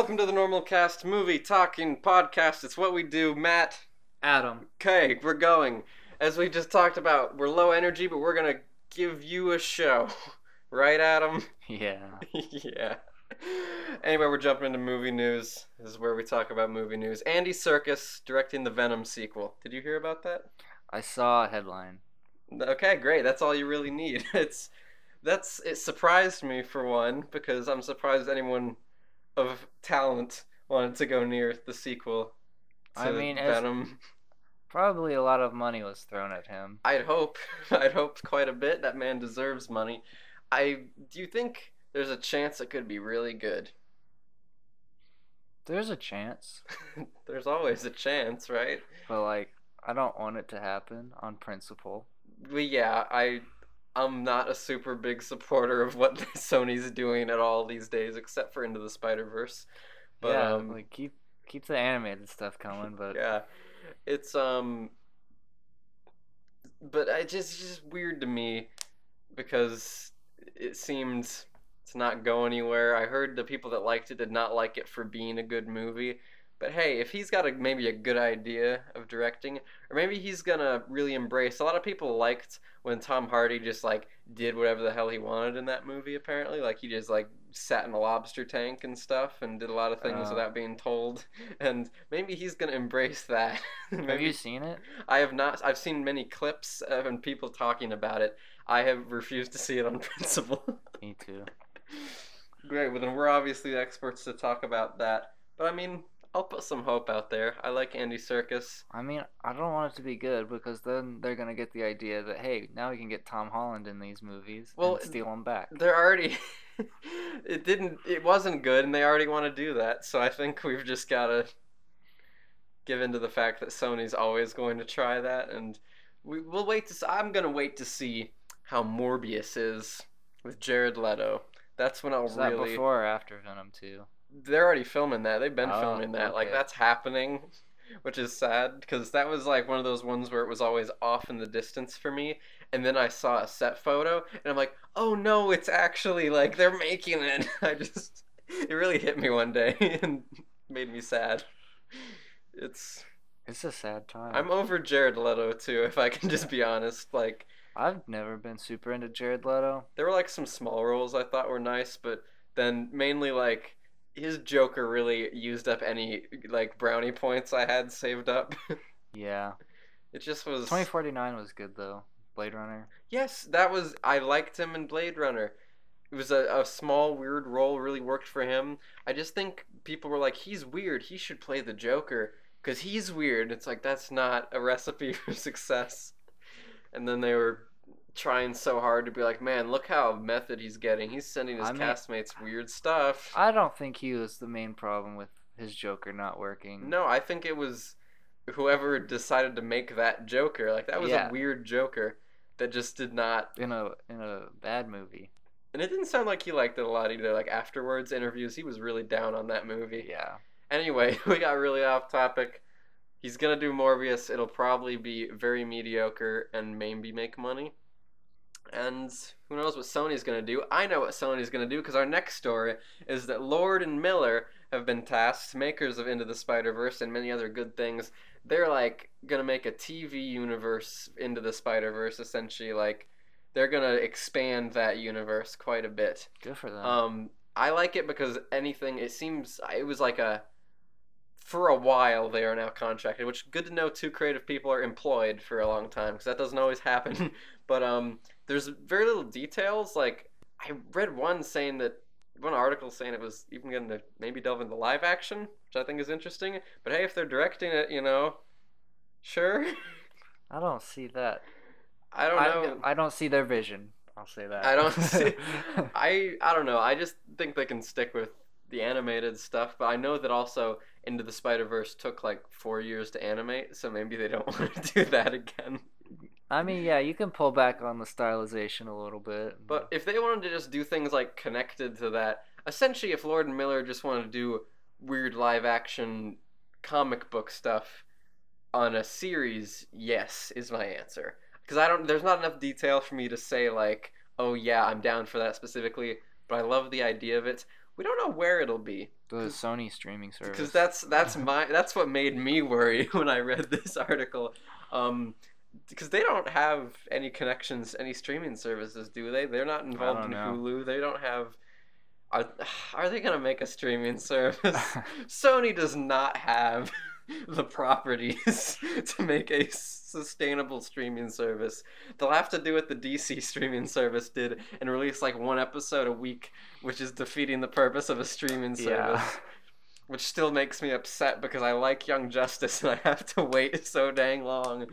Welcome to the Normal Cast Movie Talking Podcast. It's what we do, Matt. Adam. Okay, we're going. As we just talked about, we're low energy, but we're gonna give you a show. Right, Adam? Yeah. yeah. Anyway, we're jumping into movie news. This is where we talk about movie news. Andy Serkis directing the Venom sequel. Did you hear about that? I saw a headline. Okay, great. That's all you really need. It's that's it surprised me for one because I'm surprised anyone of talent wanted to go near the sequel to I mean, Venom. Probably a lot of money was thrown at him. I'd hope. I'd hope quite a bit. That man deserves money. I do you think there's a chance it could be really good? There's a chance, there's always a chance, right? but like, I don't want it to happen on principle. Well, yeah, I I'm not a super big supporter of what Sony's doing at all these days, except for Into the Spider Verse. But yeah, um, like keep keep the animated stuff coming, but yeah, it's um, but it just it's just weird to me because it seemed to not go anywhere. I heard the people that liked it did not like it for being a good movie. But hey, if he's got a maybe a good idea of directing, or maybe he's gonna really embrace. A lot of people liked when Tom Hardy just like did whatever the hell he wanted in that movie. Apparently, like he just like sat in a lobster tank and stuff and did a lot of things Uh. without being told. And maybe he's gonna embrace that. have you seen it? I have not. I've seen many clips of and people talking about it. I have refused to see it on principle. Me too. Great. Well, then we're obviously the experts to talk about that. But I mean, I'll put some hope out there. I like Andy Serkis. I mean, I don't want it to be good because then they're gonna get the idea that hey, now we can get Tom Holland in these movies Well, and steal him back. They're already. it didn't. It wasn't good, and they already want to do that. So I think we've just gotta give into the fact that Sony's always going to try that, and we, we'll wait to. I'm gonna wait to see how Morbius is with Jared Leto. That's when I'll Is that really. before or after Venom two? They're already filming that. They've been Oh, filming that. Like that's happening, which is sad because that was like one of those ones where it was always off in the distance for me. And then I saw a set photo, and I'm like, oh no, it's actually like they're making it. I just, it really hit me one day and made me sad. It's It's a sad time. I'm over Jared Leto too, if I can just be honest. Like I've never been super into Jared Leto. there were like some small roles I thought were nice, but then mainly like his Joker really used up any like brownie points I had saved up. Yeah. it just was 2049 was good though. Blade Runner. Yes, that was I liked him in Blade Runner. It was a, a small weird role really worked for him. I just think people were like he's weird, he should play the Joker cuz he's weird. It's like that's not a recipe for success. And then they were trying so hard to be like, "Man, look how method he's getting. He's sending his I mean- castmates weird stuff." I don't think he was the main problem with his Joker not working. No, I think it was whoever decided to make that Joker. Like that was Yeah. a weird Joker that just did not In a in a bad movie. and it didn't sound like he liked it a lot either. Like afterwards interviews, he was really down on that movie. Yeah. Anyway, we got really off topic. He's gonna do Morbius. It'll probably be very mediocre and maybe make money. And who knows what Sony's gonna do? I know what Sony's gonna do because our next story is that Lord and Miller have been tasked, makers of Into the Spider Verse and many other good things. They're like gonna make a TV universe into the Spider Verse. Essentially, like they're gonna expand that universe quite a bit. Good for them. Um, I like it because anything. It seems it was like a. For a while, they are now contracted, which good to know. Two creative people are employed for a long time because that doesn't always happen. but um, there's very little details. Like I read one saying that one article saying it was even going to maybe delve into live action, which I think is interesting. But hey, if they're directing it, you know, sure. I don't see that. I don't know. I, don't see their vision. I'll say that. I don't see- I I don't know. I just think they can stick with the animated stuff, but I know that also Into the Spider Verse took like four years to animate, so maybe they don't want to do that again. I mean, yeah, you can pull back on the stylization a little bit. But if they wanted to just do things like connected to that, essentially, if Lord and Miller just wanted to do weird live action comic book stuff on a series, yes, is my answer. Because I don't, there's not enough detail for me to say like, oh yeah, I'm down for that specifically. But I love the idea of it. we don't know where it'll be The Sony streaming service. because that's that's my that's what made me worry when I read this article. Um, because they don't have any connections, any streaming services, do they? They're not involved in know. Hulu. They don't have. Are, are they gonna make a streaming service? Sony does not have the properties to make a sustainable streaming service. They'll have to do what the DC streaming service did and release like one episode a week, which is defeating the purpose of a streaming service. yeah. Which still makes me upset because I like Young Justice and I have to wait so dang long.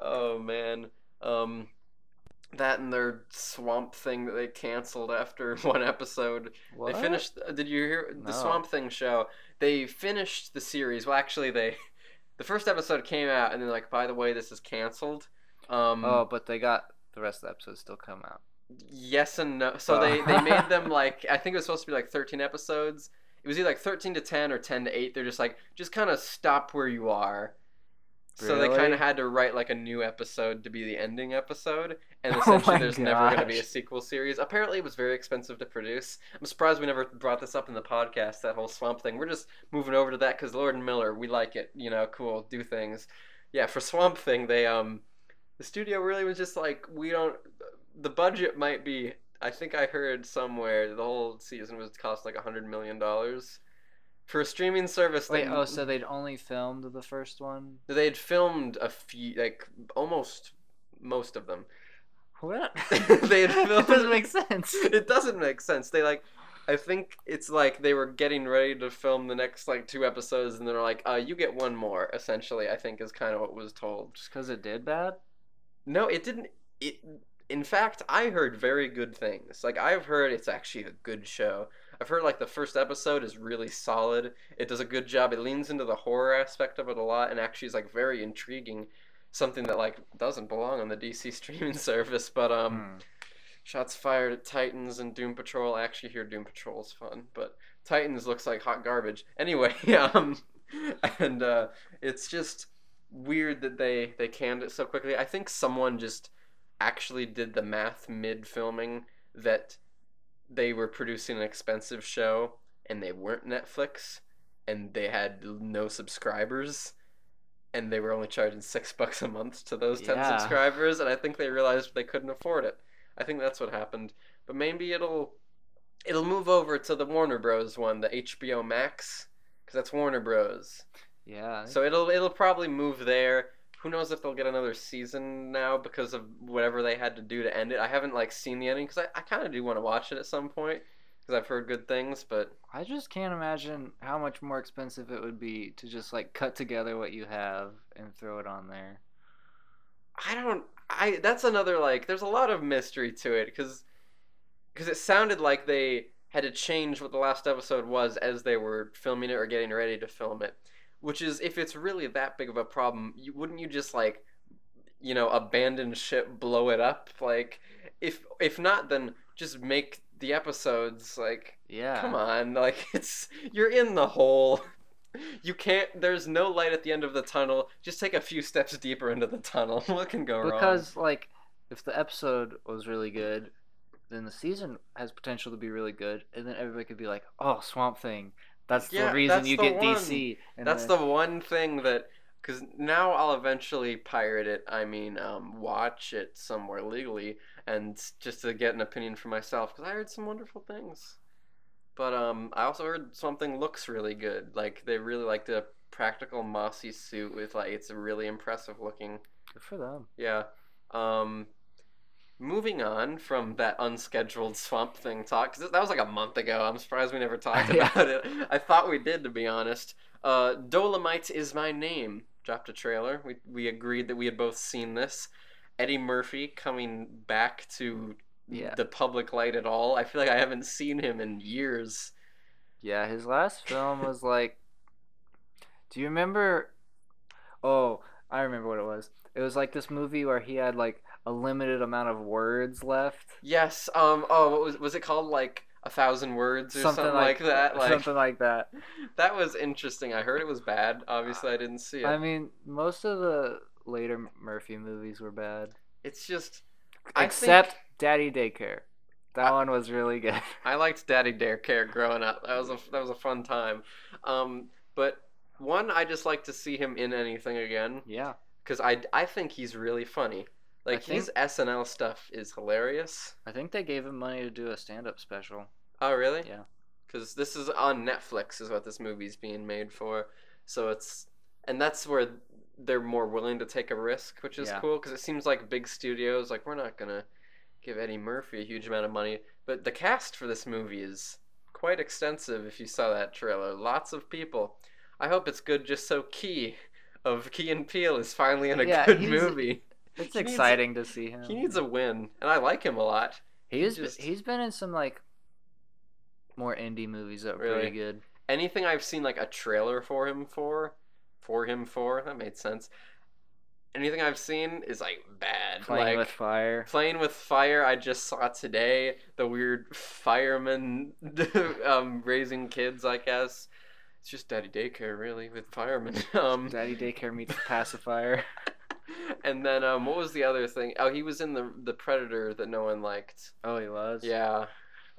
Oh man. Um that and their swamp thing that they canceled after one episode. What? They finished. uh, Did you hear the No. Swamp Thing show? They finished the series. Well, actually, they the first episode came out, and they're like, "By the way, this is canceled." Um, Oh, but they got the rest of the episodes still come out. yes and no. So Oh. they they made them like I think it was supposed to be like thirteen episodes. It was either like thirteen to ten or ten to eight. They're just like just kind of stop where you are. So they kind of had to write like a new episode to be the ending episode, and Oh essentially my there's never going to be a sequel series. Apparently, it was very expensive to produce. I'm surprised we never brought this up in the podcast. That whole Swamp thing. We're just moving over to that because Lord and Miller, we like it. You know, cool, do things. Yeah, for Swamp Thing, they um, the studio really was just like, we don't. The budget might be. I think I heard somewhere the whole season was cost like a hundred million dollars. For a streaming service, Wait, that- oh, so they'd only filmed the first one? they had filmed a few, like almost most of them. What? They had filmed- doesn't make sense. It doesn't make sense. They like, I think it's like they were getting ready to film the next like two episodes, and they're like, "Uh, you get one more." Essentially, I think is kind of what was told. Just because it did bad? No, it didn't. It. In fact, I heard very good things. Like I've heard it's actually a good show. I've heard like the first episode is really solid. It does a good job. It leans into the horror aspect of it a lot, and actually is like very intriguing. Something that like doesn't belong on the DC streaming service, but um. Hmm. Shots fired at Titans and Doom Patrol. I actually hear Doom Patrol's fun, but Titans looks like hot garbage. Anyway, um, and uh, it's just weird that they they canned it so quickly. I think someone just actually did the math mid filming that they were producing an expensive show and they weren't Netflix and they had no subscribers and they were only charging six bucks a month to those 10 Yeah. subscribers and i think they realized they couldn't afford it. I think that's what happened. But maybe it'll it'll move over to the warner bros. one the hbo max because that's warner bros. Yeah. so it'll it'll probably move there who knows if they'll get another season now because of whatever they had to do to end it i haven't like seen the ending because i, I kind of do want to watch it at some point because i've heard good things but I just can't imagine how much more expensive it would be to just like cut together what you have and throw it on there. I don't. I that's another like. There's a lot of mystery to it because because it sounded like they had to change what the last episode was as they were filming it or getting ready to film it. Which is, if it's really that big of a problem, you wouldn't you just like, you know, abandon ship, blow it up? Like, if if not, then just make the episodes like Yeah. Come on, like it's you're in the hole. You can't. There's no light at the end of the tunnel. Just take a few steps deeper into the tunnel. What can go wrong? Because like if the episode was really good, then the season has potential to be really good, and then everybody could be like, "Oh, Swamp Thing, that's Yeah, the reason that's you the get one. DC." That's then- the one thing that, because now I'll eventually pirate it. I mean, um, watch it somewhere legally, and just to get an opinion for myself. Because I heard some wonderful things. But um, I also heard something looks really good. Like they really like the practical mossy suit with like it's really impressive looking. good for them. Yeah. Um, moving on from that unscheduled swamp thing talk, because that was like a month ago. I'm surprised we never talked about it. I thought we did, to be honest. Uh, Dolemite is my name. Dropped a trailer. We we agreed that we had both seen this. Eddie Murphy coming back to Yeah. the public light at all. I feel like I haven't seen him in years. Yeah, his last film was like. Do you remember? Oh, I remember what it was. It was like this movie where he had like a limited amount of words left. Yes. Um. Oh, what was was it called? Like a thousand words or something, like, that. Like something like that. that was interesting. I heard it was bad. Obviously, I didn't see it. I mean, most of the later Murphy movies were bad, it's just I except think- Daddy Daycare. That one was really good. I liked Daddy Daycare growing up. That was a that was a fun time. Um, but one, I just like to see him in anything again Yeah. because I I think he's really funny. Like think- his SNL stuff is hilarious. I think they gave him money to do a stand-up special. Oh really? Yeah. Because this is on Netflix, is what this movie's being made for. So it's and that's where they're more willing to take a risk, which is Yeah. cool. Because it seems like big studios like we're not gonna give Eddie Murphy a huge amount of money, but the cast for this movie is quite extensive. If you saw that trailer, lots of people. I hope it's good, just so Key of Key and Peele is finally in a Yeah, good movie. It's He needs- exciting to see him. He needs a win, and I like him a lot. He's just- he's been in some like more indie movies that were Really? pretty good. anything I've seen like a trailer for him for, for him for that made sense. Anything I've seen is like bad. Playing like with fire. playing with fire. I just saw today the weird fireman um, raising kids. I guess it's just daddy daycare really with firemen. Um, Daddy daycare meets pacifier. and then um, what was the other thing? Oh, he was in the the Predator that no one liked. Oh, he was. Yeah,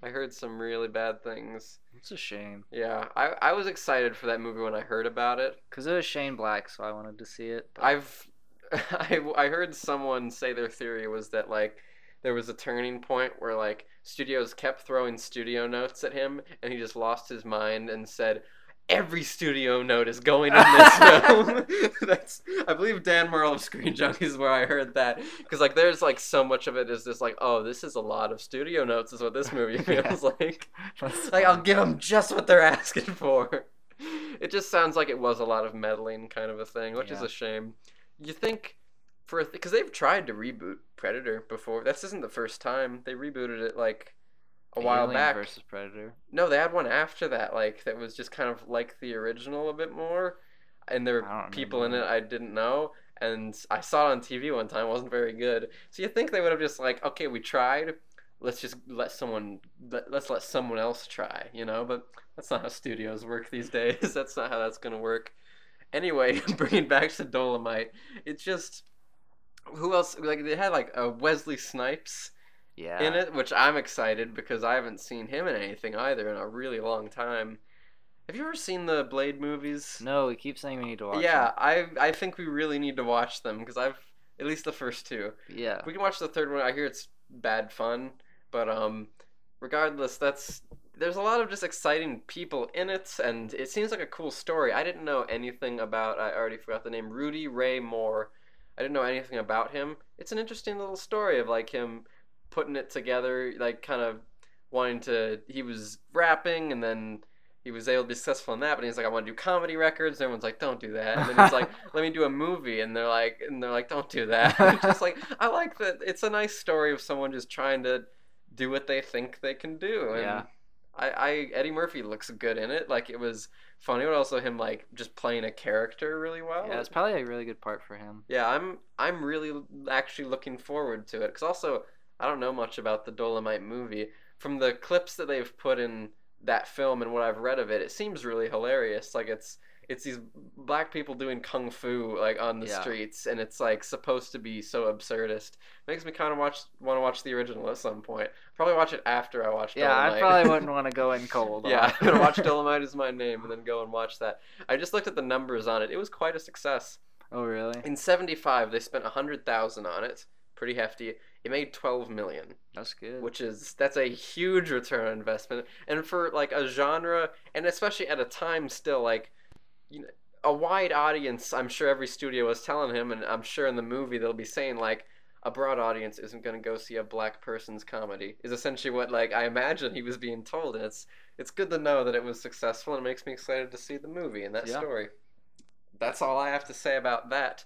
I heard some really bad things. It's a shame Yeah, I I was excited for that movie when I heard about it. because it was Shane Black, so I wanted to see it. but- I've I, I heard someone say their theory was that like there was a turning point where like studios kept throwing studio notes at him and he just lost his mind and said every studio note is going in this film that's i believe dan murrell of screen junkies is where i heard that because like there's like so much of it is just like oh this is a lot of studio notes is what this movie Yeah. feels like That's like I'll give them just what they're asking for. It just sounds like it was a lot of meddling kind of a thing, which is a shame. You think for because they've tried to reboot Predator before. This isn't the first time they rebooted it like a while Alien back. versus Predator. No, they had one after that, like that was just kind of like the original a bit more, and there were people in it I didn't know, and I saw it on TV one time. it wasn't very good. So you think they would have just like, okay, we tried, let's just let someone let, let's let someone else try, you know? But that's not how studios work these days. that's not how that's gonna work. Anyway, bringing back to Dolemite, it's just who else? Like they had like uh, Wesley Snipes Yeah. in it, which I'm excited because I haven't seen him in anything either in a really long time. Have you ever seen the Blade movies? No, we keep saying we need to watch. yeah, I I think we really need to watch them because I've at least the first two. Yeah. We can watch the third one. I hear it's bad fun, but um, regardless, that's there's a lot of just exciting people in it, and it seems like a cool story. I didn't know anything about. I already forgot the name. Rudy Ray Moore. I didn't know anything about him. It's an interesting little story of like him putting it together, like kind of wanting to. He was rapping, and then he was able to be successful in that. But he's like, I want to do comedy records. And everyone's like, Don't do that. And then he's like, Let me do a movie. And they're like, and they're like, Don't do that. It's just like I like that. It's a nice story of someone just trying to do what they think they can do. And Yeah. I, I Eddie Murphy looks good in it. Like it was funny, but also him like just playing a character really well. Yeah, it's probably a really good part for him. Yeah, I'm I'm really actually looking forward to it because also I don't know much about the Dolemite movie. From the clips that they've put in that film and what I've read of it, it seems really hilarious. Like it's it's these black people doing kung fu like on the Yeah. streets, and it's like supposed to be so absurdist. Makes me kind of watch want to watch the original at some point. Probably watch it after I watch. Dolemite. Yeah, I probably wouldn't want to go in cold. Yeah. I'm gonna watch Dolemite is my name and then go and watch that. I just looked at the numbers on it. It was quite a success. Oh really? In '75, they spent a hundred thousand on it, pretty hefty. It made 12 million, That's good. which is that's a huge return on investment. And for like a genre, and especially at a time still like, you know, a wide audience. I'm sure every studio was telling him, and I'm sure in the movie they'll be saying like. A broad audience isn't going to go see a black person's comedy. Is essentially what like I imagine he was being told, and it's it's good to know that it was successful and it makes me excited to see the movie and that Yeah. story. That's all I have to say about that.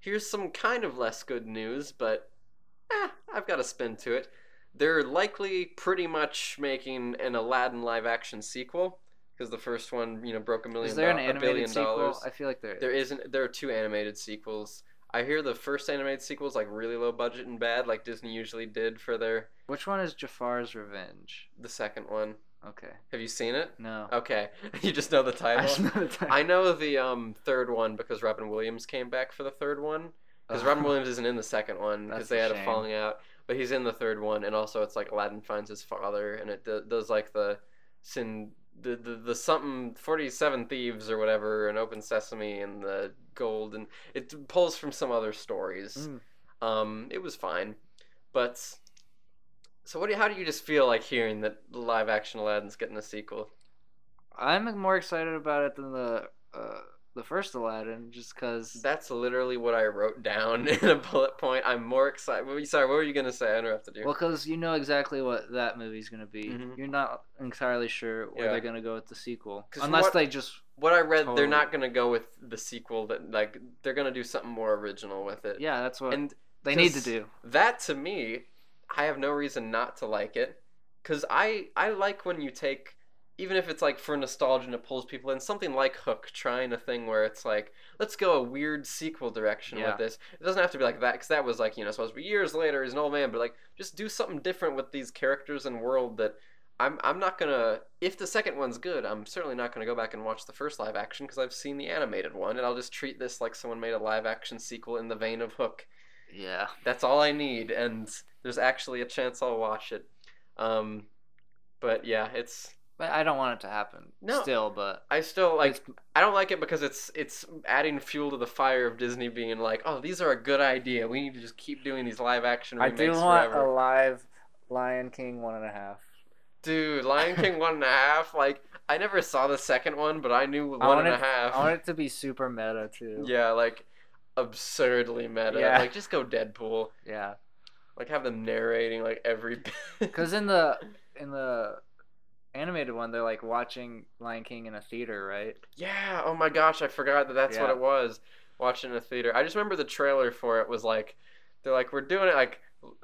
Here's some kind of less good news, but eh, I've got a spin to it. They're likely pretty much making an Aladdin live action sequel because the first one, you know, broke a million Is there an do- a animated sequel? dollars. I feel like there. There isn't. There are two animated sequels. I hear the first animated sequel is like really low budget and bad, like Disney usually did for their Which one is Jafar's Revenge? the second one. Okay. Have you seen it? No. Okay, you just know the I title. just know the title. I know the um third one because Robin Williams came back for the third one. Because Robin Williams isn't in the second one because they a had a falling out. But he's in the third one, and also it's like Aladdin finds his father, and it do- does like the sin, the, the the something forty seven thieves or whatever, and Open Sesame and the gold, and it pulls from some other stories. Mm. Um, it was fine, but so what? Do you, how do you just feel like hearing that the live action Aladdin's getting a sequel? I'm more excited about it than the uh, the first Aladdin, just because. That's literally what I wrote down in a bullet point. I'm more excited. what were you- Sorry, what were you gonna say? I interrupted you. Well, because you know exactly what that movie's gonna be. Mhm. You're not entirely sure where Yeah. they're gonna go with the sequel, unless what- they just. what I read, they're not gonna go with the sequel. That like they're gonna do something more original with it. Yeah, that's what And they need to do. that to me, I have no reason not to like it, because I I like when you take. Even if it's like for nostalgia and it pulls people in, something like Hook, trying a thing where it's like, let's go a weird sequel direction Yeah. with this. It doesn't have to be like that, because that was like, you know, supposed to be years later, he's an old man, but like, just do something different with these characters and world that I'm, I'm not gonna. If the second one's good, I'm certainly not gonna go back and watch the first live action because I've seen the animated one, and I'll just treat this like someone made a live action sequel in the vein of Hook. Yeah. That's all I need, and there's actually a chance I'll watch it. Um, but yeah, it's But I don't want it to happen. No. Still, but I still like. I don't like it because it's it's adding fuel to the fire of Disney being like, oh, these are a good idea. We need to just keep doing these live action I remakes do want forever. a live Lion King one and a half. Dude, Lion King one and a half. Like I never saw the second one, but I knew I one want and a half. I want it to be super meta too. Yeah, like absurdly meta. Yeah. Like just go Deadpool. Yeah. Like have them narrating like every. Because in the in the animated one, they're like watching Lion King in a theater, right? Yeah. Oh my gosh, I forgot that that's what it was. Watching in a theater. I just remember the trailer for it was like, they're like, we're doing it like.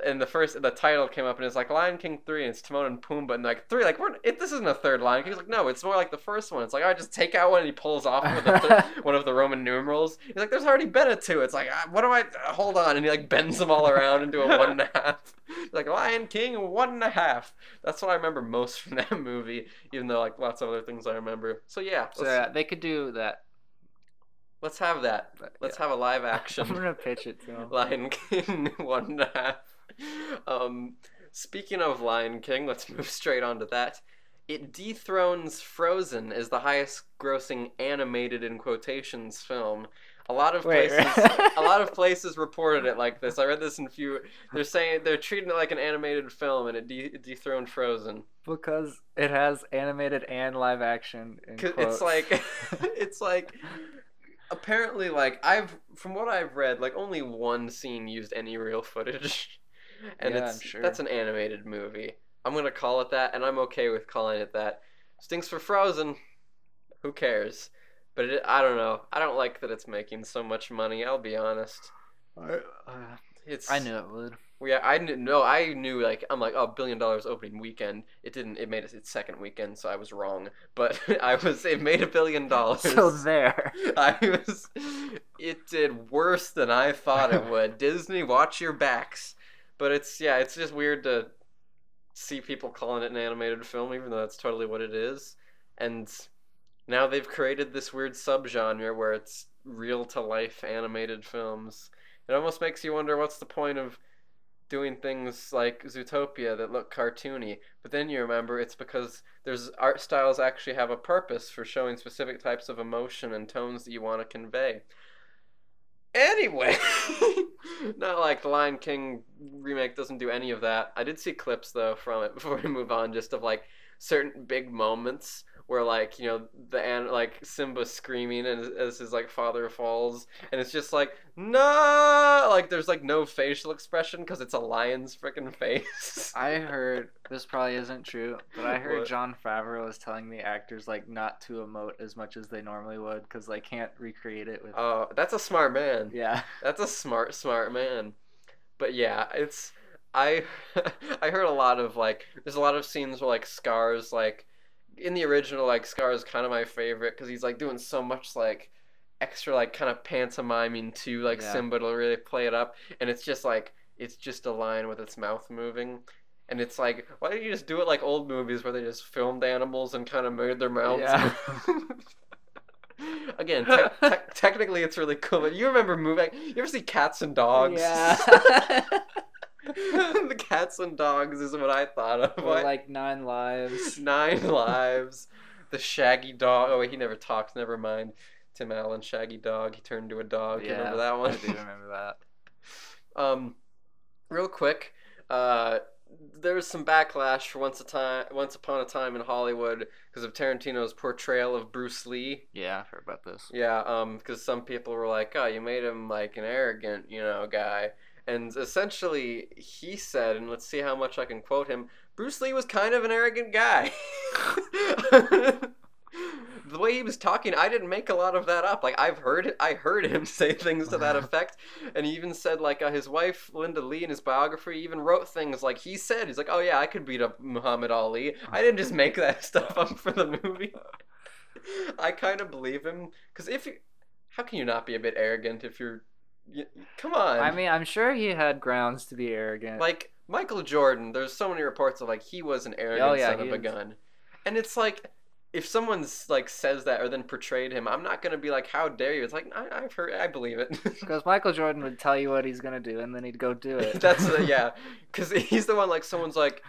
And the first, the title came up and it's like Lion King three, and it's Timon and Pumbaa, and like three, like we're it, this isn't a third Lion King. He's like, no, it's more like the first one. It's like, I just take out one, and he pulls off with the thir- one of the Roman numerals. He's like, there's already been a two. It's like, ah, what do I? uh, hold on, and he like bends them all around into a one and a half. Like Lion King one and a half. That's what I remember most from that movie, even though like lots of other things I remember. So yeah, So yeah, they could do that. let's have that. Let's yeah. have a live action. I'm gonna pitch it to them. Lion King one and a half. Um, speaking of Lion King, let's move straight on to that. It dethrones Frozen as the highest grossing animated in quotations film. A lot of Wait, places a lot of places reported it like this. I read this in a few they're saying they're treating it like an animated film and it, de- it dethroned Frozen. because it has animated and live action. In 'Cause quotes. it's like it's like apparently like I've from what I've read like only one scene used any real footage and Yeah, it's I'm sure. that's an animated movie. I'm going to call it that and I'm okay with calling it that. Stinks for Frozen. Who cares? But it, I don't know. I don't like that it's making so much money. I'll be honest. Uh, It's I knew it would. yeah, I knew. No, I knew. Like, I'm like, oh, billion dollars opening weekend. It didn't. It made it its second weekend, so I was wrong. But I was. It made a billion dollars. So there. I was. It did worse than I thought it would. Disney, watch your backs. But it's yeah, it's just weird to see people calling it an animated film, even though that's totally what it is. And now they've created this weird subgenre where it's real to life animated films. It almost makes you wonder what's the point of doing things like Zootopia that look cartoony. But then you remember it's because there's art styles actually have a purpose for showing specific types of emotion and tones that you want to convey. Anyway, not like the Lion King remake doesn't do any of that. I did see clips though from it before we move on, just of like certain big moments where like you know the and like Simba screaming and as his like father falls, and it's just like no, like there's like no facial expression because it's a lion's freaking face. I heard this probably isn't true, but I heard What? Jon Favreau was telling the actors like not to emote as much as they normally would because they can't recreate it with. Oh, that's a smart man. yeah. That's a smart, smart man. But yeah, it's I I heard a lot of like there's a lot of scenes where like Scars like in the original like Scar is kind of my favorite because he's like doing so much like extra like kind of pantomiming to like Yeah. Simba to really play it up, and it's just like it's just a lion with its mouth moving. And it's like, why don't you just do it like old movies where they just filmed animals and kind of made their mouths? Yeah. Again, te- te- technically it's really cool, but you remember moving. You ever see Cats and Dogs? Yeah. the Cats and Dogs is what I thought of. or like nine lives. Nine Lives. The Shaggy Dog. Oh wait, he never talks. Never mind. Tim Allen, Shaggy Dog. He turned into a dog. You remember that one? I do remember that. Um, real quick, uh, there was some backlash for once a time, once upon a time in Hollywood because of Tarantino's portrayal of Bruce Lee. Yeah, I've heard about this. Yeah, um, because some people were like, "Oh, you made him like an arrogant, you know, guy," and essentially he said, and let's see how much I can quote him: Bruce Lee was kind of an arrogant guy. the way he was talking, I didn't make a lot of that up. Like I've heard, it, I heard him say things to that effect, and he even said like uh, his wife Linda Lee in his biography even wrote things like he said, he's like, "Oh yeah, I could beat up Muhammad Ali. I didn't just make that stuff up for the movie." I kind of believe him because if you, how can you not be a bit arrogant if you're, you, come on. I mean, I'm sure he had grounds to be arrogant. like Michael Jordan. There's so many reports of like he was an arrogant Oh, yeah, son of a is. gun, and it's like. If someone's like says that or then portrayed him, I'm not gonna be like, "How dare you?" It's like I, I've heard, I believe it. because Michael Jordan would tell you what he's gonna do, and then he'd go do it. That's the, uh, yeah, because he's the one like someone's like,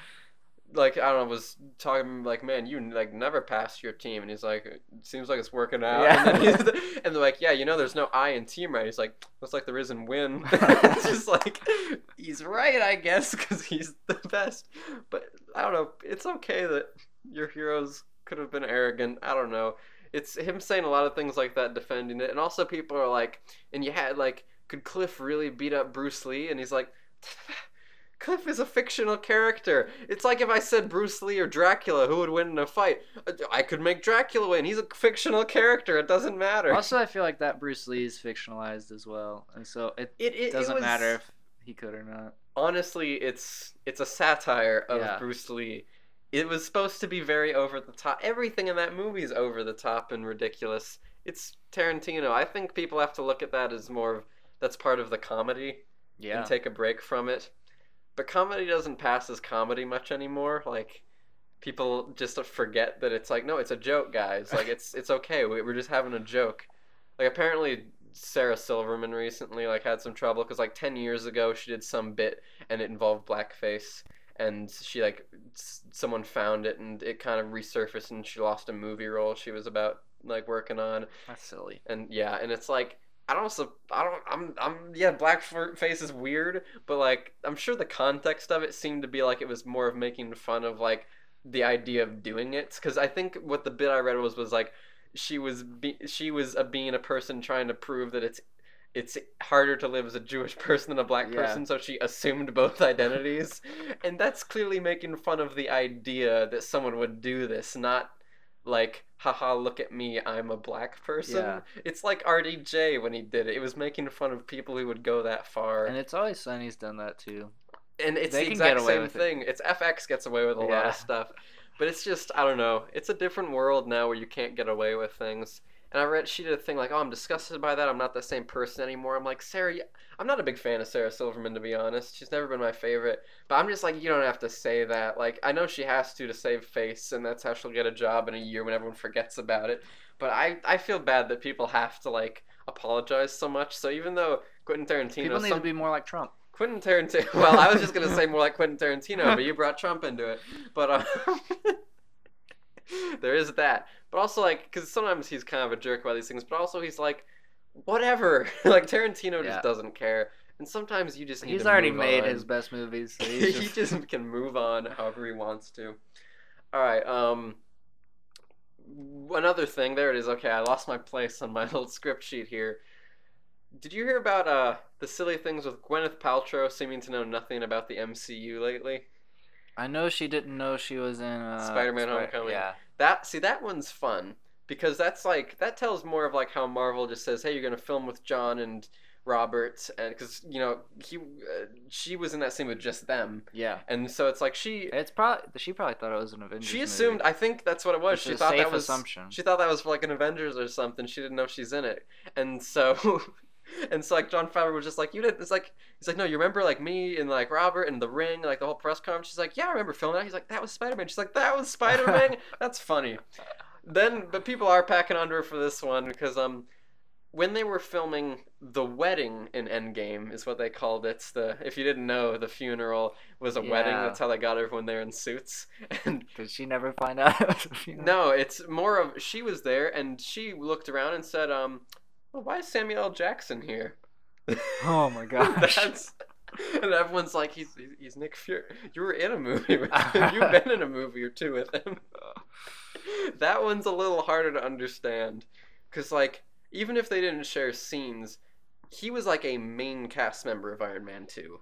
like I don't know, was talking like, man, you like never passed your team, and he's like, it seems like it's working out, Yeah. and, he's and they're like, yeah, you know, there's no I in team right. He's like, looks like there is in win. it's just like he's right, I guess, because he's the best. But I don't know, it's okay that your heroes could have been arrogant. I don't know. It's him saying a lot of things like that, defending it, and also people are like, and you had like, could Cliff really beat up Bruce Lee? And he's like. Cliff is a fictional character. It's like if I said Bruce Lee or Dracula, who would win in a fight? I could make Dracula win. He's a fictional character. It doesn't matter. Also, I feel like that Bruce Lee is fictionalized as well, and so it it, it, it doesn't was- matter if he could or not. honestly, it's it's a satire of Yeah. Bruce Lee. It was supposed to be very over the top. Everything in that movie is over the top and ridiculous. It's Tarantino. I think people have to look at that as more of that's part of the comedy Yeah. and take a break from it. But comedy doesn't pass as comedy much anymore. Like people just forget that it's like no, it's a joke, guys. Like it's it's okay. We, we're just having a joke. Like apparently Sarah Silverman recently like had some trouble because like ten years ago she did some bit and it involved blackface and she like s- someone found it and it kind of resurfaced and she lost a movie role she was about like working on That's silly. and yeah, and it's like I don't I don't I'm I'm yeah blackface is weird, but like I'm sure the context of it seemed to be like it was more of making fun of like the idea of doing it because I think what the bit I read was was like she was be- she was a being a person trying to prove that it's it's harder to live as a Jewish person than a black Yeah. person, so she assumed both identities, and that's clearly making fun of the idea that someone would do this, not like haha look at me i'm a black person. Yeah. it's like rdj when he did it. It was making fun of people who would go that far. And it's always Sunny's done that too. and it's they the exact same with it. thing. It's fx gets away with a lot of stuff. But it's just i don't know. It's a different world now where you can't get away with things and i read she did a thing like oh i'm disgusted by that i'm not the same person anymore i'm like sarah i'm not a big fan of sarah silverman to be honest she's never been my favorite but i'm just like you don't have to say that like i know she has to to save face and that's how she'll get a job in a year when everyone forgets about it but i i feel bad that people have to like apologize so much so even though quentin tarantino People need some- to be more like Trump. Quentin Tarantino. Well, I was just gonna say more like Quentin Tarantino, but you brought Trump into it. But um, there is that. But also like, because sometimes he's kind of a jerk about these things, but also he's like, whatever. like Tarantino Yeah. just doesn't care, and sometimes you just need He's already made on. his best movies. So he he's just... just can move on however he wants to. All right. Um. Another thing. There it is. Okay, I lost my place on my little script sheet here. Did you hear about uh the silly things with Gwyneth Paltrow seeming to know nothing about the MCU lately? I know she didn't know she was in uh, Spider-Man: Spi- Homecoming. Yeah. That see that one's fun because that's like that tells more of like how Marvel just says, "Hey, you're gonna film with John and Robert," and because you know he uh, she was in that scene with just them, Yeah. and so it's like she It's probably she probably thought it was an Avengers. she movie. assumed I think that's what it was. She thought that was assumption. she thought that was for like an Avengers or something. She didn't know she's in it, and so. And so like Jon Favreau was just like you didn't. It's like he's like no, you remember like me and like Robert and the Ring, like the whole press conference. She's like yeah, I remember filming that. He's like that was Spider Man. She's like that was Spider Man. That's funny. then, but people are packing under for this one because um, when they were filming the wedding in Endgame is what they called it. The if you didn't know, the funeral was a wedding. That's how they got everyone there in suits. And Did she never find out? it was a funeral? no, it's more of she was there and she looked around and said, um, well, why is Samuel L. Jackson here? Oh my gosh. That's and everyone's like, he's he's Nick Fury. You were in a movie with him. You've been in a movie or two with him. that one's a little harder to understand, cause like even if they didn't share scenes, he was like a main cast member of Iron Man Two.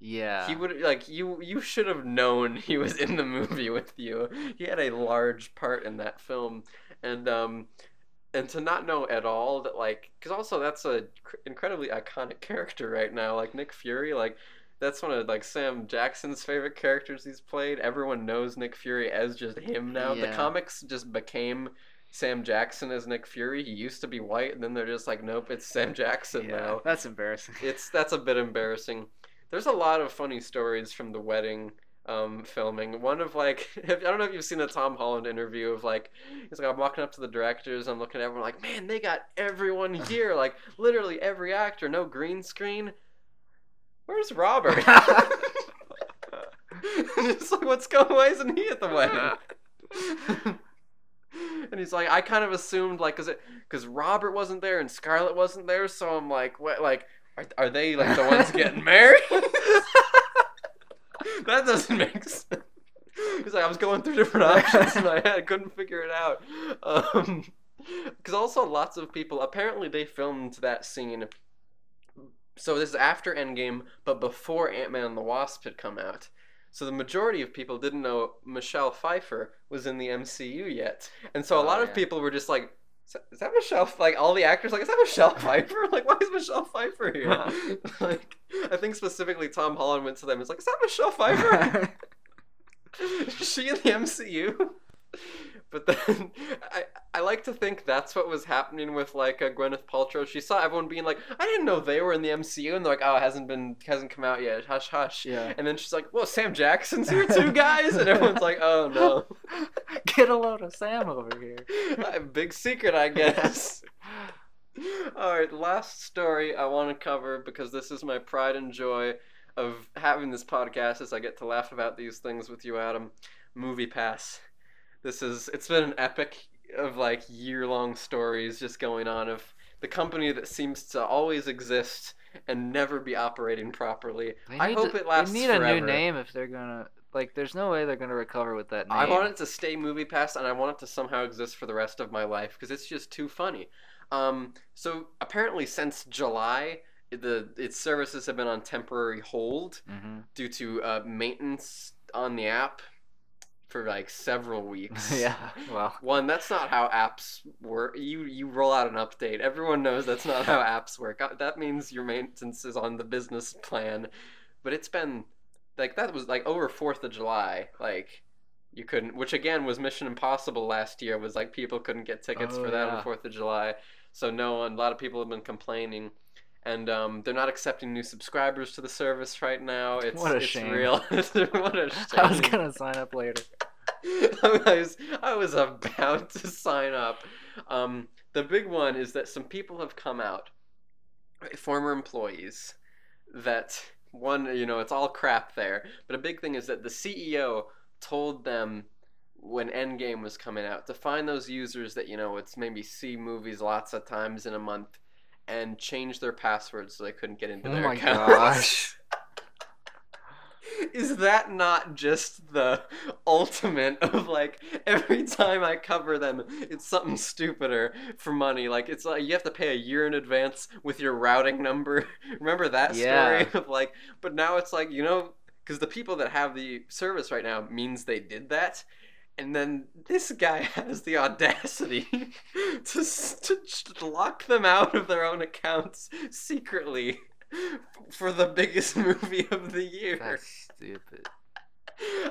Yeah. He would like you. You should have known he was in the movie with you. He had a large part in that film, and um, and to not know at all that like, because also that's a cr- incredibly iconic character right now. Like Nick Fury, like that's one of like Sam Jackson's favorite characters he's played. Everyone knows Nick Fury as just him now. The comics just became. Sam Jackson as Nick Fury. He used to be white, and then they're just like, nope, it's Sam Jackson yeah, now That's embarrassing. it's that's a bit embarrassing. There's a lot of funny stories from the wedding um, filming. One of like I don't know if you've seen the Tom Holland interview of like he's like I'm walking up to the directors, I'm looking at everyone like man they got everyone here like literally every actor, no green screen. Where's Robert? it's like what's going? Why isn't he at the wedding? and he's like, I kind of assumed like, cause it, cause Robert wasn't there and Scarlett wasn't there, so I'm like, what, like, are, are they like the ones getting married? That doesn't make sense. He's like, I was going through different options in my head, I couldn't figure it out. Um, because also lots of people apparently they filmed that scene. So this is after Endgame, but before Ant Man and the Wasp had come out. So the majority of people didn't know Michelle Pfeiffer was in the MCU yet, and so a Oh, lot of people were just like, "Is that- Michelle?" Like all the actors, like, "Is that Michelle Pfeiffer?" Like, why is Michelle Pfeiffer here? like, I think specifically Tom Holland went to them. It's like, "Is that Michelle Pfeiffer?" Is she in the MCU? But then I I like to think that's what was happening with like uh, Gwyneth Paltrow. She saw everyone being like, I didn't know they were in the MCU, and they're like, oh, it hasn't been hasn't come out yet. Hush, hush. yeah. And then she's like, well, Sam Jackson's here too, guys, and everyone's like, oh no, Get a load of Sam over here. Uh, big secret, I guess. All right, last story I want to cover because this is my pride and joy of having this podcast as I get to laugh about these things with you, Adam. Movie Pass. This is it's been an epic of like year long stories just going on of the company that seems to always exist and never be operating properly. I hope to- it lasts They need a new name if they're gonna like. There's no way they're gonna recover with that name. I want it to stay Movie Pass, and I want it to somehow exist for the rest of my life because it's just too funny. Um, so apparently, since July, the its services have been on temporary hold hmm due to uh, maintenance on the app for like several weeks. yeah. Well. One, that's not how apps work. You you roll out an update. Everyone knows that's not how apps work. Uh, That means your maintenance is on the business plan. But it's been like that was like over Fourth of July. Like you couldn't, which again was Mission Impossible last year. Was like people couldn't get tickets Oh, for that yeah. on Fourth of July. So no one. A lot of people have been complaining. And um, they're not accepting new subscribers to the service right now. It's What a it's shame. real. what a shame. I was gonna sign up later. I was I was about to sign up. Um, the big one is that some people have come out, former employees, that one you know it's all crap there. But a big thing is that the CEO told them when Endgame was coming out to find those users that you know it's maybe see movies lots of times in a month and change their passwords so they couldn't get into Oh their my accounts. gosh. Is that not just the ultimate of like every time I cover them, it's something stupider for money? Like it's like you have to pay a year in advance with your routing number. Remember that Yeah. story of like, but now it's like you know, because the people that have the service right now means they did that. And then this guy has the audacity to, to lock them out of their own accounts secretly for the biggest movie of the year. That's stupid.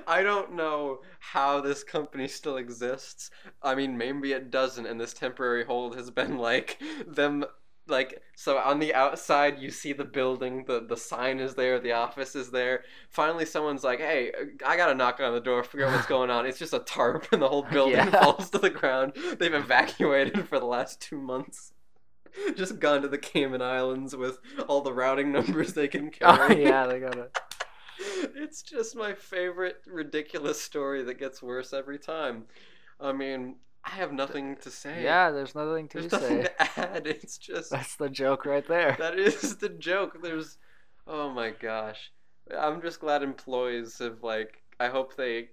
I don't know how this company still exists. I mean, maybe it doesn't, and this temporary hold has been like them like so on the outside you see the building the the sign is there the office is there. Finally someone's like hey uh, i gotta knock on the door figure out what's going on. It's just a tarp and the whole building Yeah. falls to the ground. They've evacuated for the last two months. Just gone to the cayman islands with all the routing numbers they can Oh carry. yeah, they got it. it's just my favorite ridiculous story that gets worse every time. I mean i have nothing to say Yeah, there's nothing to there's nothing say. to add it's just That's the joke right there. that is the joke. There's, oh my gosh, I'm just glad employees have like. I hope they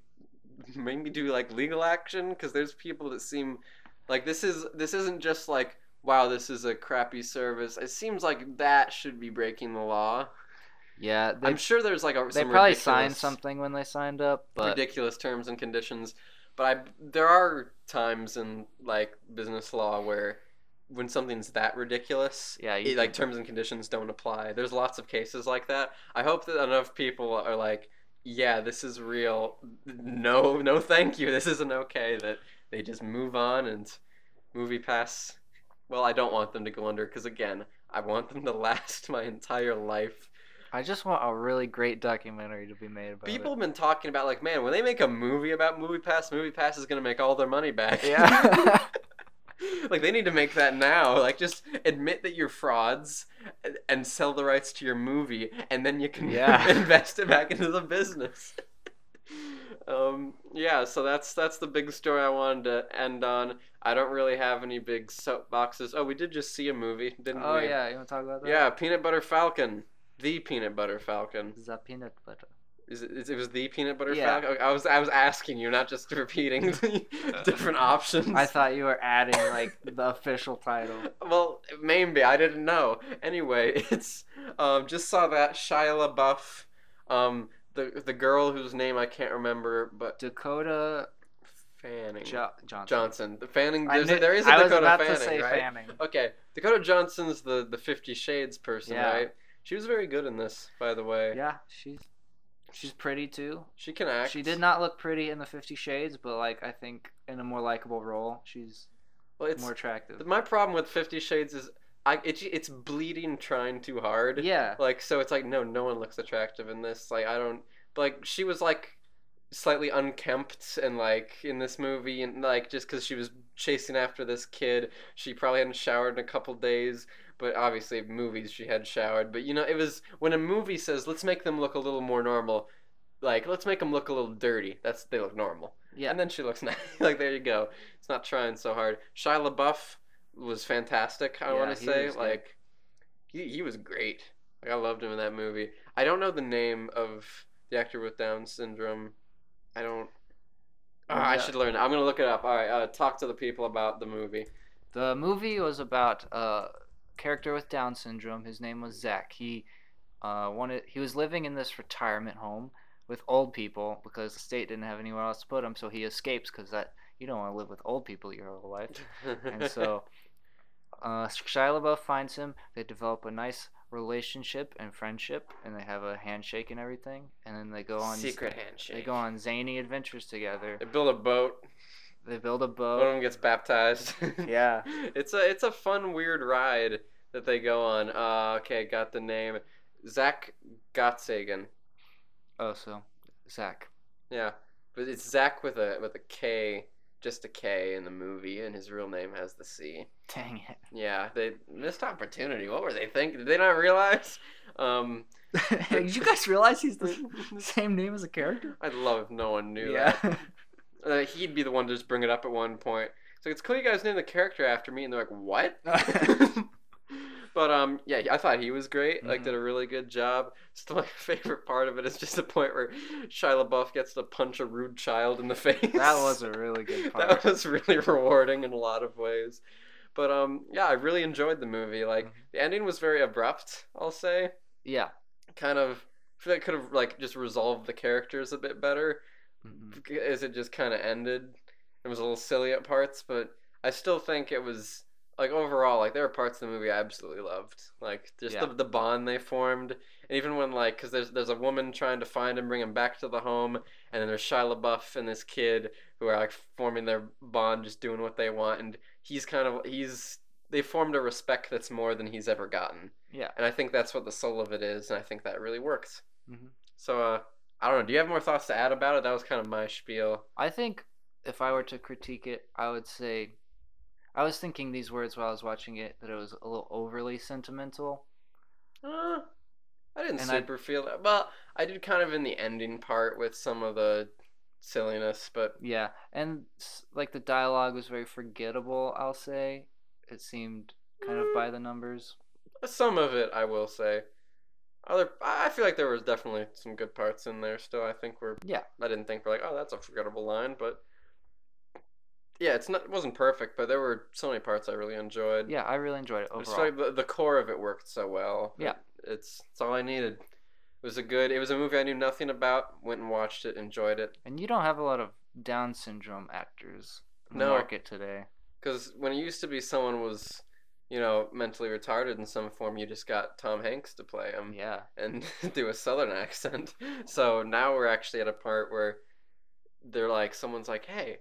maybe do like legal action because there's people that seem like this is this isn't just like wow this is a crappy service. It seems like that should be breaking the law. Yeah, they, I'm sure there's like a they probably signed something when they signed up, but ridiculous terms and conditions, but I there are times in like business law where when something's that ridiculous, yeah, it, like terms and conditions don't apply. There's lots of cases like that. I hope that enough people are like, yeah, this is real. No, no, thank you. This isn't okay. That they just move on and movie pass. Well, I don't want them to go under because again, I want them to last my entire life. I just want a really great documentary to be made about People it. have been talking about like, man, when they make a movie about Movie Pass, Movie Pass is gonna make all their money back. Yeah. like they need to make that now. Like just admit that you're frauds and, sell the rights to your movie, and then you can Yeah. invest it back into the business. um, yeah, so that's that's the big story I wanted to end on. I don't really have any big soapboxes. Oh, we did just see a movie, didn't Oh we? Oh yeah, you want to talk about that? Yeah, Peanut Butter Falcon. The Peanut Butter Falcon. The peanut butter. Is it, is it was the peanut butter Yeah. falcon? I was I was asking you, not just repeating the different options. I thought you were adding like the official title. well, maybe I didn't know. Anyway, it's um just saw that Shia LaBeouf, um the the girl whose name I can't remember, but Dakota Fanning jo- Johnson. Johnson. The Fanning. I, There's knew, a, there is a I was Dakota about Fanning, to say right? Fanning. Okay, Dakota Johnson's the the Fifty Shades person, Yeah. right? She was very good in this, by the way. Yeah, she's she's pretty too. She can act. She did not look pretty in the Fifty Shades, but like I think in a more likable role, she's Well, it's more attractive. my problem with Fifty Shades is I it, it's bleeding trying too hard. Yeah, Like so, it's like no, no one looks attractive in this. Like I don't. But like she was like slightly unkempt and like in this movie and like just because she was chasing after this kid, she probably hadn't showered in a couple days. But obviously, movies she had showered. But you know, it was when a movie says let's make them look a little more normal. Like let's make them look a little dirty. That's they look normal. yeah. And then she looks nice. like there you go. It's not trying so hard. Shia LaBeouf was fantastic. I Yeah, want to say like he he was great. Like I loved him in that movie. I don't know the name of the actor with Down syndrome. I don't. Ah, I should learn. I'm gonna look it up. All right. Uh, talk to the people about the movie. The movie was about a character with Down syndrome. His name was Zach. He uh, wanted he was living in this retirement home with old people because the state didn't have anywhere else to put him. So he escapes because that you don't want to live with old people your whole life. And so uh, Shia LaBeouf finds him. They develop a nice relationship and friendship, and they have a handshake and everything. And then they go on secret handshake. They go on zany adventures together. They build a boat. They build a boat. One of them gets baptized. Yeah. it's a it's a fun weird ride that they go on. Uh, okay, got the name. Zach Gottsagen. Oh, so Zach. Yeah, but it's Zach with a with a K, just a K in the movie, and his real name has the C. Dang it. Yeah, they missed opportunity. What were they thinking? Did they not realize? Um, Did you guys realize he's the same name as a character? I'd love if no one knew yeah. that. Uh, he'd be the one to just bring it up at one point. It's like it's cool you guys named the character after me, and they're like, "What?" but um, yeah, I thought he was great. Like, Mhm. did a really good job. Still, my favorite part of it is just the point where Shia LaBeouf gets to punch a rude child in the face. that was a really good part. that was really rewarding in a lot of ways. But um, yeah, I really enjoyed the movie. Like, Mhm. the ending was very abrupt. I'll say, yeah. kind of. I feel like could have like just resolved the characters a bit better Mhm. as it just kind of ended. It was a little silly at parts, but I still think it was like overall like there are parts of the movie I absolutely loved. Like just Yeah. the, the bond they formed, and even when like because there's there's a woman trying to find him, bring him back to the home, and then there's Shia LaBeouf and this kid who are like forming their bond, just doing what they want, and he's kind of he's they formed a respect that's more than he's ever gotten. Yeah. And I think that's what the soul of it is, and I think that really works. hmm So, uh, I don't know. Do you have more thoughts to add about it? That was kind of my spiel. I think if I were to critique it, I would say I was thinking these words while I was watching it that it was a little overly sentimental. Uh, I didn't And I- super feel that. Well, I did kind of in the ending part with some of the silliness, but Yeah, and like the dialogue was very forgettable. I'll say it seemed kind of by the numbers. some of it I will say. Other, I feel like there was definitely some good parts in there. Still, I think we're. Yeah. I didn't think we're like, oh, that's a forgettable line, but. Yeah, it's not. It wasn't perfect, but there were so many parts I really enjoyed. Yeah, I really enjoyed it overall. like the, the core of it worked so well. Yeah. It- it's it's all I needed. It was a good. It was a movie I knew nothing about. Went and watched it, enjoyed it. And you don't have a lot of Down syndrome actors in the No. market today. Because when it used to be someone was, you know, mentally retarded in some form, you just got Tom Hanks to play him Yeah. and do a southern accent. So now we're actually at a part where they're like, someone's like, hey,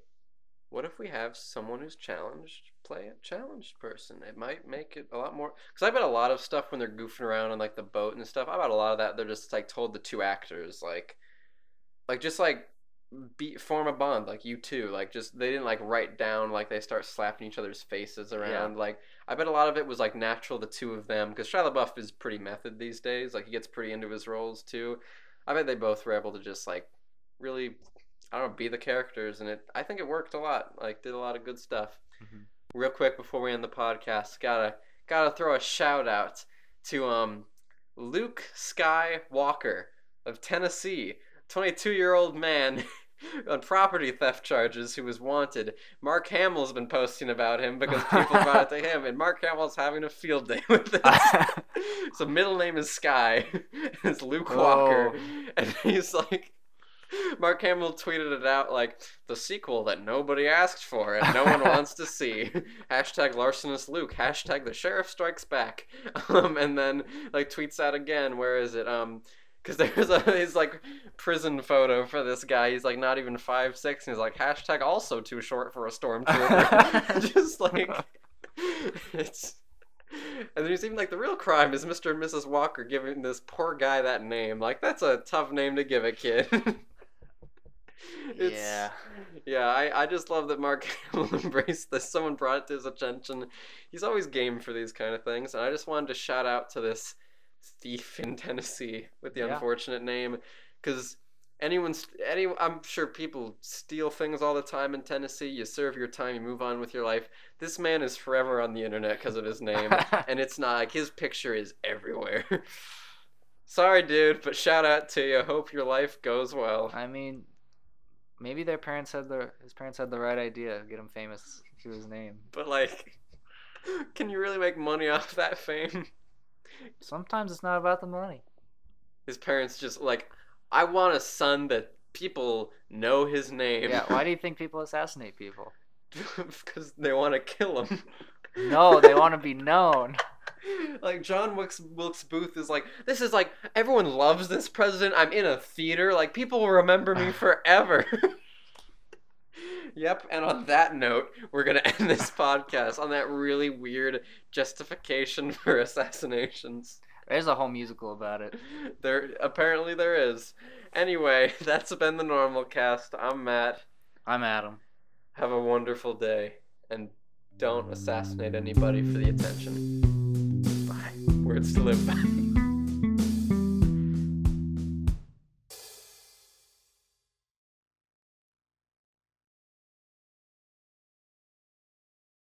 what if we have someone who's challenged play a challenged person? It might make it a lot more. Because I bet a lot of stuff when they're goofing around on like the boat and stuff, I bet a lot of that they're just like told the two actors, like, like just like be form a bond like you two like just they didn't like write down like they start slapping each other's faces around like i bet a lot of it was like natural the two of them because shia labeouf is pretty method these days like he gets pretty into his roles too. I bet they both were able to just like really i don't know be the characters and it i think it worked a lot like did a lot of good stuff. Mhm. real quick before we end the podcast gotta gotta throw a shout out to um luke skywalker of tennessee 22 year old man on property theft charges who was wanted. Mark Hamill's been posting about him because people brought it to him, and Mark Hamill's having a field day with it. so middle name is Sky. it's Luke Walker, and he's like. Mark Hamill tweeted it out like the sequel that nobody asked for and no one wants to see. Hashtag larcenous Luke. Hashtag the sheriff strikes back. Um, and then like tweets out again. Where is it? Um, because there's a his like prison photo for this guy. He's like not even five six, and he's like hashtag also too short for a stormtrooper. Just like it's. And then he's even like the real crime is Mr. and Mrs. Walker giving this poor guy that name. Like that's a tough name to give a kid. It's- yeah. yeah, I, I just love that Mark Hamill embraced this. Someone brought it to his attention. He's always game for these kind of things, and I just wanted to shout out to this thief in Tennessee with the Yeah. unfortunate name, because anyone's any I'm sure people steal things all the time in Tennessee. You serve your time, you move on with your life. This man is forever on the internet because of his name, and it's not like his picture is everywhere. Sorry, dude, but shout out to you. Hope your life goes well. I mean, maybe their parents had the his parents had the right idea. Get him famous through his name. But like, can you really make money off that fame? Sometimes it's not about the money. His parents just like, I want a son that people know his name. Yeah. Why do you think people assassinate people? because they want to kill him. No, they want to be known. like John Wilkes, Wilkes Booth is like, this is like everyone loves this president. I'm in a theater. Like people will remember me forever. Yep. And on that note, we're gonna end this podcast on that really weird justification for assassinations. There's a whole musical about it. There apparently there is. Anyway, that's been the normal cast. I'm Matt. I'm Adam. Have a wonderful day and don't assassinate anybody for the attention. Bye. Words to live by.